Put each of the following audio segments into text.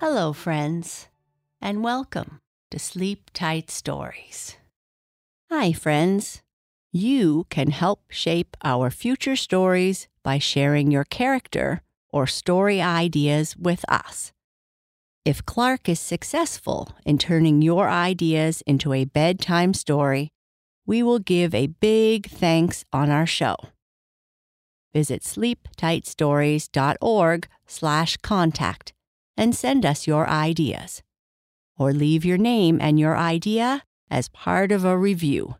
Hello, friends, and welcome to Sleep Tight Stories. Hi, friends. You can help shape our future stories by sharing your character or story ideas with us. If Clark is successful in turning your ideas into a bedtime story, we will give a big thanks on our show. Visit sleeptightstories.org slash contact and send us your ideas. Or leave your name and your idea as part of a review.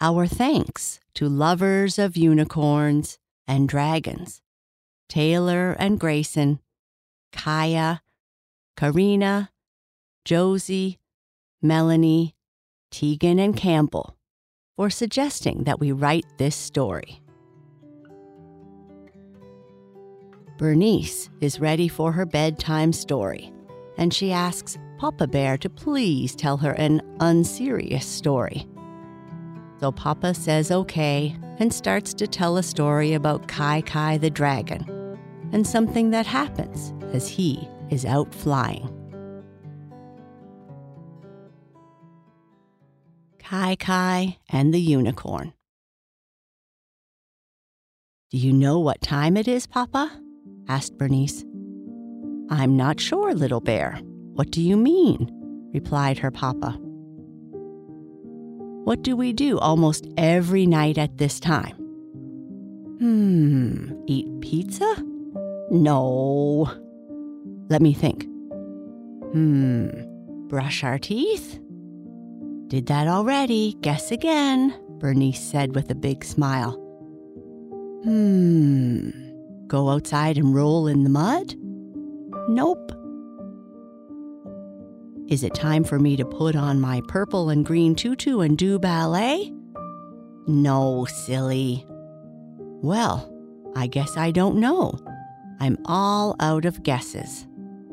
Our thanks to lovers of unicorns and dragons, Taylor and Grayson, Kaya, Karina, Josie, Melanie, Tegan, and Campbell for suggesting that we write this story. Bernice is ready for her bedtime story, and she asks Papa Bear to please tell her an unserious story. So Papa says okay and starts to tell a story about Kai Kai the dragon and something that happens as he is out flying. Kai Kai and the Unicorn. Do you know what time it is, Papa? Asked Bernice. I'm not sure, little bear. What do you mean? replied her papa. What do we do almost every night at this time? Hmm, eat pizza? No. Let me think. Hmm, brush our teeth? Did that already. Guess again, Bernice said with a big smile. Hmm. Go outside and roll in the mud? Nope. Is it time for me to put on my purple and green tutu and do ballet? No, silly. Well, I guess I don't know. I'm all out of guesses,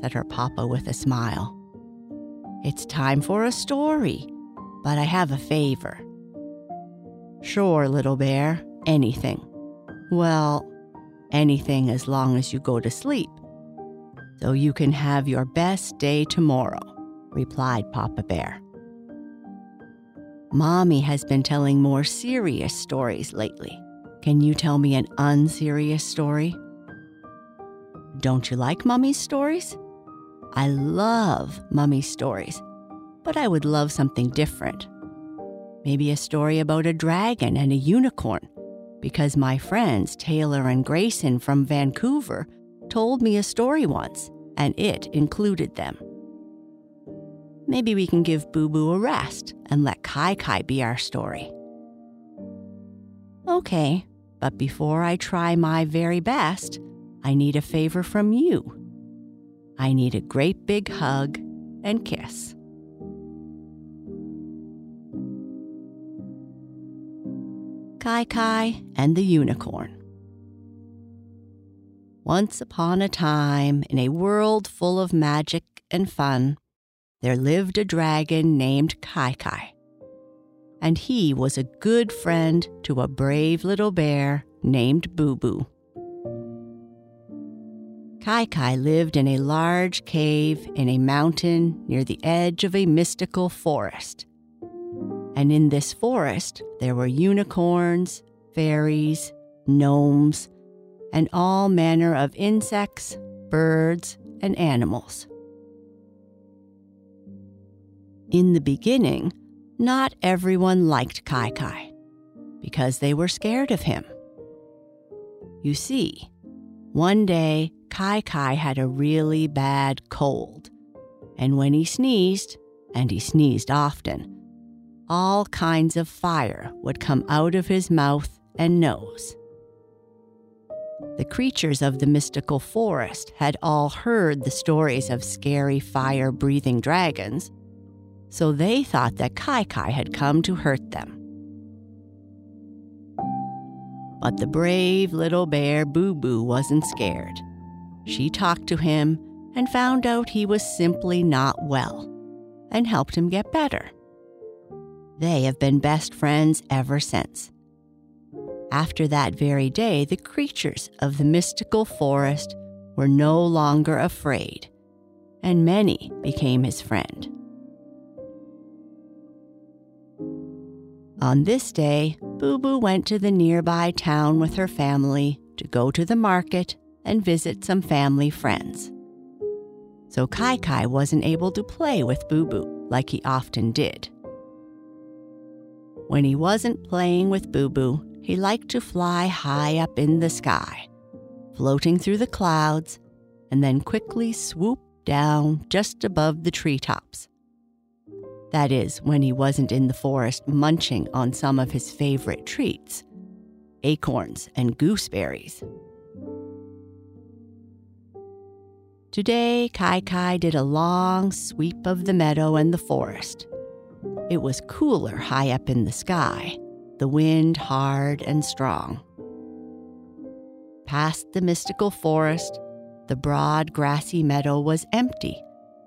said her papa with a smile. It's time for a story, but I have a favor. Sure, little bear, anything. Well, anything as long as you go to sleep. So you can have your best day tomorrow, replied Papa Bear. Mommy has been telling more serious stories lately. Can you tell me an unserious story? Don't you like Mummy's stories? I love Mummy's stories but I would love something different. Maybe a story about a dragon and a unicorn, because my friends Taylor and Grayson from Vancouver told me a story once, and it included them. Maybe we can give Boo Boo a rest and let Kai Kai be our story. Okay, but before I try my very best, I need a favor from you. I need a great big hug and kiss. Kai Kai and the Unicorn. Once upon a time, in a world full of magic and fun, there lived a dragon named Kai Kai. And he was a good friend to a brave little bear named Boo Boo. Kai Kai lived in a large cave in a mountain near the edge of a mystical forest and in this forest, there were unicorns, fairies, gnomes, and all manner of insects, birds, and animals. In the beginning, not everyone liked Kai Kai because they were scared of him. You see, one day Kai Kai had a really bad cold, and when he sneezed, and he sneezed often, all kinds of fire would come out of his mouth and nose. The creatures of the mystical forest had all heard the stories of scary fire breathing dragons, so they thought that Kai Kai had come to hurt them. But the brave little bear Boo Boo wasn't scared. She talked to him and found out he was simply not well and helped him get better. They have been best friends ever since. After that very day, the creatures of the mystical forest were no longer afraid, and many became his friend. On this day, Boo Boo went to the nearby town with her family to go to the market and visit some family friends. So Kai Kai wasn't able to play with Boo Boo like he often did. When he wasn't playing with Boo Boo, he liked to fly high up in the sky, floating through the clouds, and then quickly swoop down just above the treetops. That is, when he wasn't in the forest munching on some of his favorite treats acorns and gooseberries. Today, Kai Kai did a long sweep of the meadow and the forest. It was cooler high up in the sky, the wind hard and strong. Past the mystical forest, the broad grassy meadow was empty,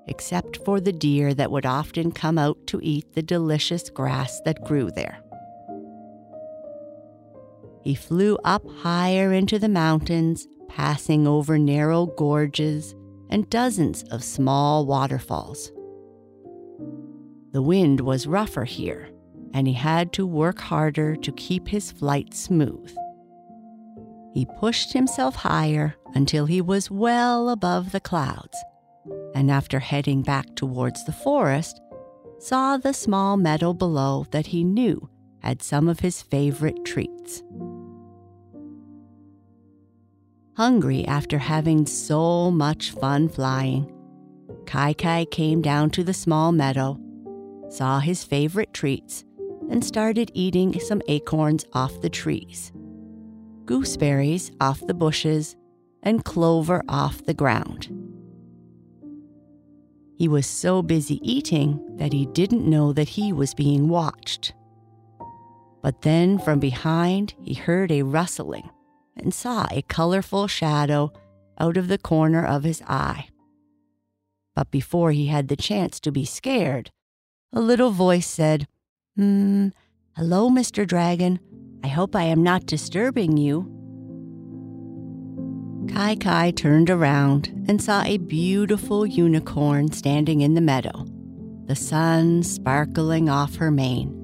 except for the deer that would often come out to eat the delicious grass that grew there. He flew up higher into the mountains, passing over narrow gorges and dozens of small waterfalls. The wind was rougher here, and he had to work harder to keep his flight smooth. He pushed himself higher until he was well above the clouds, and after heading back towards the forest, saw the small meadow below that he knew had some of his favorite treats. Hungry after having so much fun flying, Kai Kai came down to the small meadow, saw his favorite treats, and started eating some acorns off the trees, gooseberries off the bushes, and clover off the ground. He was so busy eating that he didn't know that he was being watched. But then from behind, he heard a rustling and saw a colorful shadow out of the corner of his eye. But before he had the chance to be scared, a little voice said, Hmm, hello, Mr. Dragon. I hope I am not disturbing you. Kai Kai turned around and saw a beautiful unicorn standing in the meadow, the sun sparkling off her mane.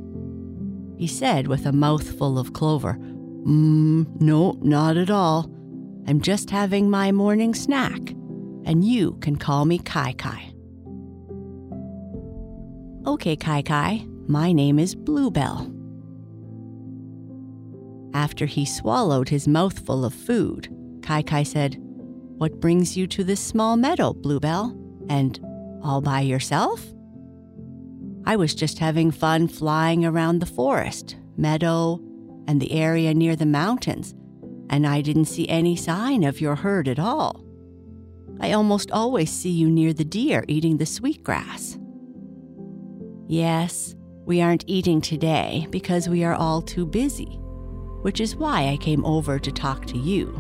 He said with a mouthful of clover, Mmm, no, not at all. I'm just having my morning snack, and you can call me Kai Kai. Okay, Kai Kai, my name is Bluebell. After he swallowed his mouthful of food, Kai Kai said, What brings you to this small meadow, Bluebell? And all by yourself? I was just having fun flying around the forest, meadow, and the area near the mountains, and I didn't see any sign of your herd at all. I almost always see you near the deer eating the sweet grass. Yes, we aren't eating today because we are all too busy, which is why I came over to talk to you.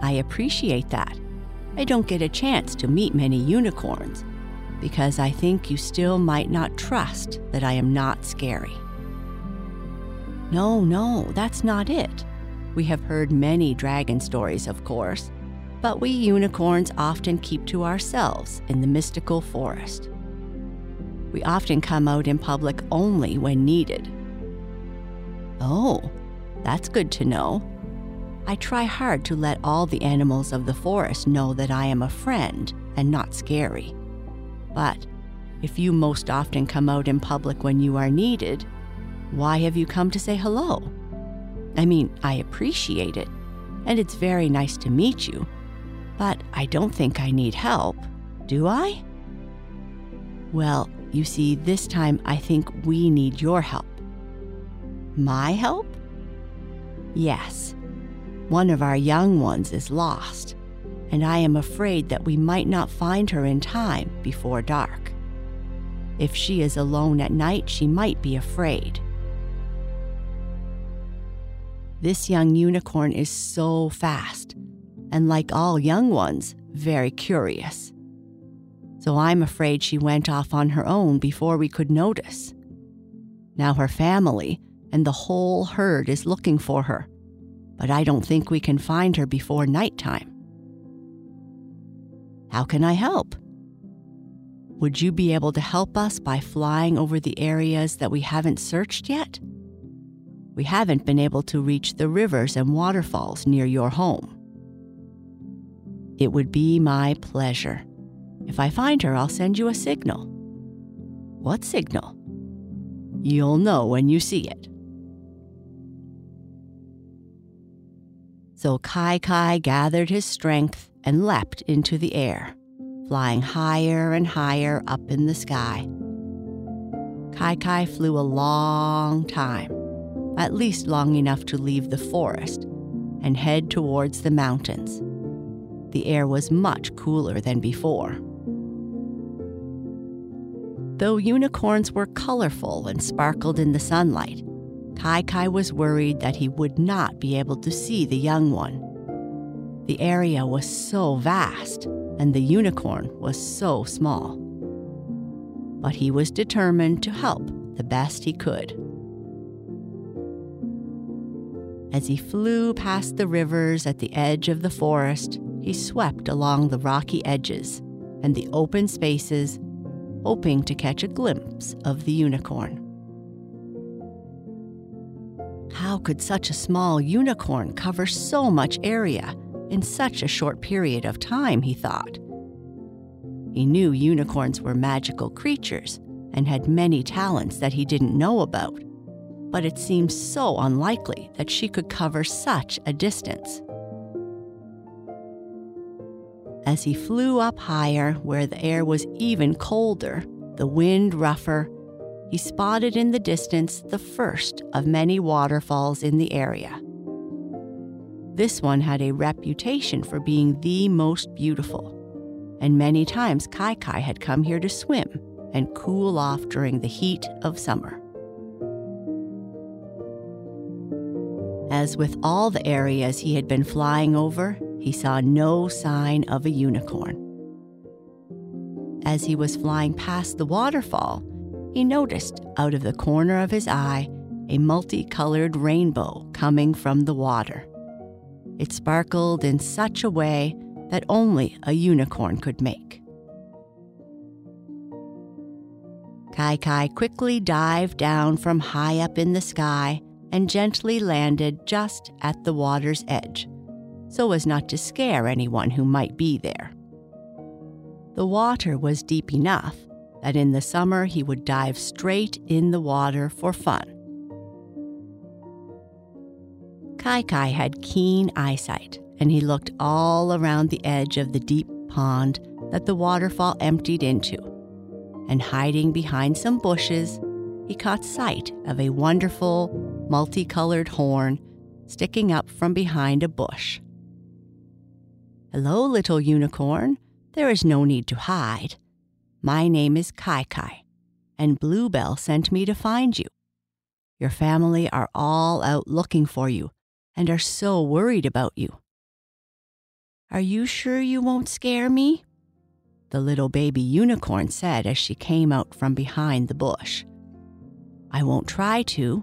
I appreciate that. I don't get a chance to meet many unicorns because I think you still might not trust that I am not scary. No, no, that's not it. We have heard many dragon stories, of course, but we unicorns often keep to ourselves in the mystical forest. We often come out in public only when needed. Oh, that's good to know. I try hard to let all the animals of the forest know that I am a friend and not scary. But if you most often come out in public when you are needed, why have you come to say hello? I mean, I appreciate it, and it's very nice to meet you, but I don't think I need help, do I? Well, you see, this time I think we need your help. My help? Yes. One of our young ones is lost, and I am afraid that we might not find her in time before dark. If she is alone at night, she might be afraid. This young unicorn is so fast, and like all young ones, very curious. So I'm afraid she went off on her own before we could notice. Now her family and the whole herd is looking for her, but I don't think we can find her before nighttime. How can I help? Would you be able to help us by flying over the areas that we haven't searched yet? We haven't been able to reach the rivers and waterfalls near your home. It would be my pleasure. If I find her, I'll send you a signal. What signal? You'll know when you see it. So Kai Kai gathered his strength and leapt into the air, flying higher and higher up in the sky. Kai Kai flew a long time, at least long enough to leave the forest and head towards the mountains. The air was much cooler than before. Though unicorns were colorful and sparkled in the sunlight, Kai Kai was worried that he would not be able to see the young one. The area was so vast, and the unicorn was so small. But he was determined to help the best he could. As he flew past the rivers at the edge of the forest, he swept along the rocky edges and the open spaces, hoping to catch a glimpse of the unicorn. How could such a small unicorn cover so much area in such a short period of time, he thought. He knew unicorns were magical creatures and had many talents that he didn't know about, but it seemed so unlikely that she could cover such a distance. As he flew up higher, where the air was even colder, the wind rougher, he spotted in the distance the first of many waterfalls in the area. This one had a reputation for being the most beautiful, and many times Kai Kai had come here to swim and cool off during the heat of summer. As with all the areas he had been flying over, he saw no sign of a unicorn. As he was flying past the waterfall, he noticed out of the corner of his eye a multicolored rainbow coming from the water. It sparkled in such a way that only a unicorn could make. Kai Kai quickly dived down from high up in the sky and gently landed just at the water's edge, so as not to scare anyone who might be there. The water was deep enough that in the summer he would dive straight in the water for fun. Kai Kai had keen eyesight, and he looked all around the edge of the deep pond that the waterfall emptied into. And hiding behind some bushes, he caught sight of a wonderful, multicolored horn sticking up from behind a bush. Hello, little unicorn. There is no need to hide. My name is Kai Kai, and Bluebell sent me to find you. Your family are all out looking for you and are so worried about you. Are you sure you won't scare me? The little baby unicorn said as she came out from behind the bush. I won't try to.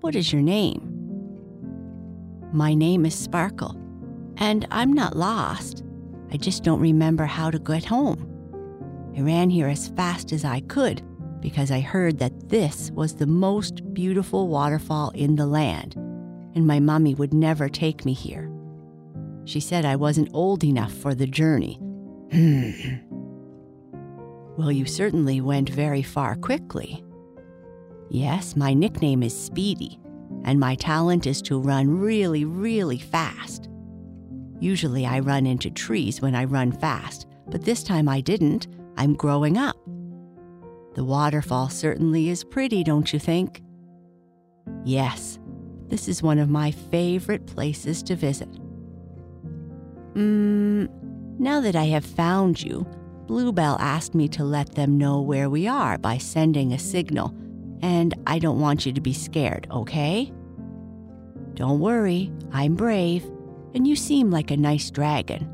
What is your name? My name is Sparkle, and I'm not lost. I just don't remember how to get home. I ran here as fast as I could because I heard that this was the most beautiful waterfall in the land, and my mummy would never take me here. She said I wasn't old enough for the journey. Hmm. Well, you certainly went very far quickly. Yes, my nickname is Speedy, and my talent is to run really, really fast. Usually I run into trees when I run fast, but this time I didn't I'm growing up. The waterfall certainly is pretty, don't you think? Yes, this is one of my favorite places to visit. Mmm, now that I have found you, Bluebell asked me to let them know where we are by sending a signal, and I don't want you to be scared, okay? Don't worry, I'm brave, and you seem like a nice dragon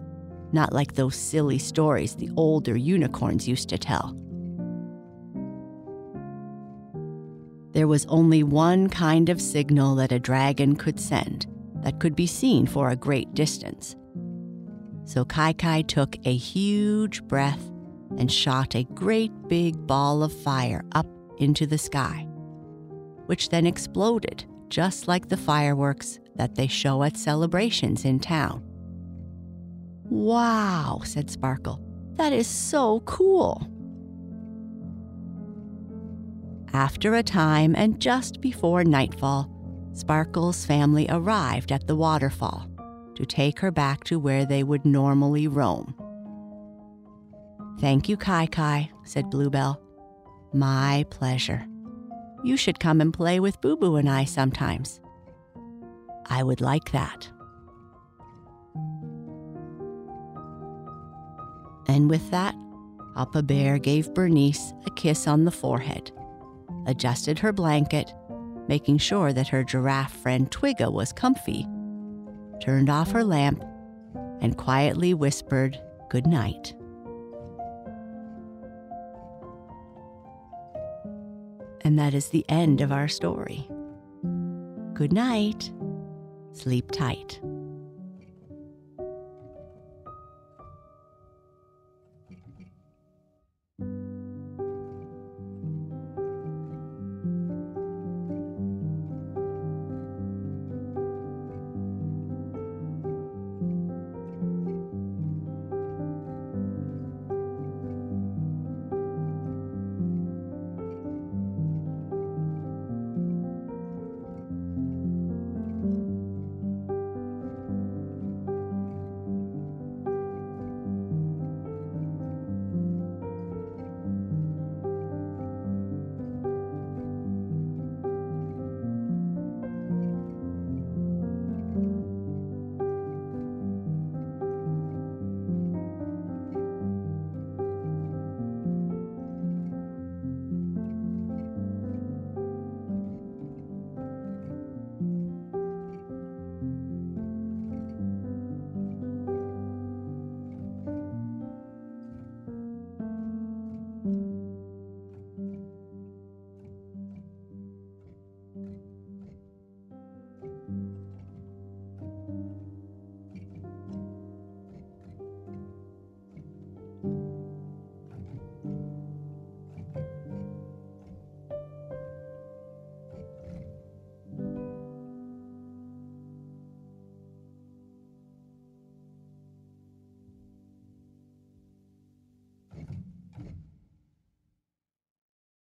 not like those silly stories the older unicorns used to tell. There was only one kind of signal that a dragon could send, that could be seen for a great distance. So Kai Kai took a huge breath and shot a great big ball of fire up into the sky, which then exploded just like the fireworks that they show at celebrations in town. Wow, said Sparkle. That is so cool. After a time and just before nightfall, Sparkle's family arrived at the waterfall to take her back to where they would normally roam. Thank you, Kai Kai, said Bluebell. My pleasure. You should come and play with Boo Boo and I sometimes. I would like that. And with that, Papa Bear gave Bernice a kiss on the forehead, adjusted her blanket, making sure that her giraffe friend Twigga was comfy, turned off her lamp, and quietly whispered good night. And that is the end of our story. Good night. Sleep tight.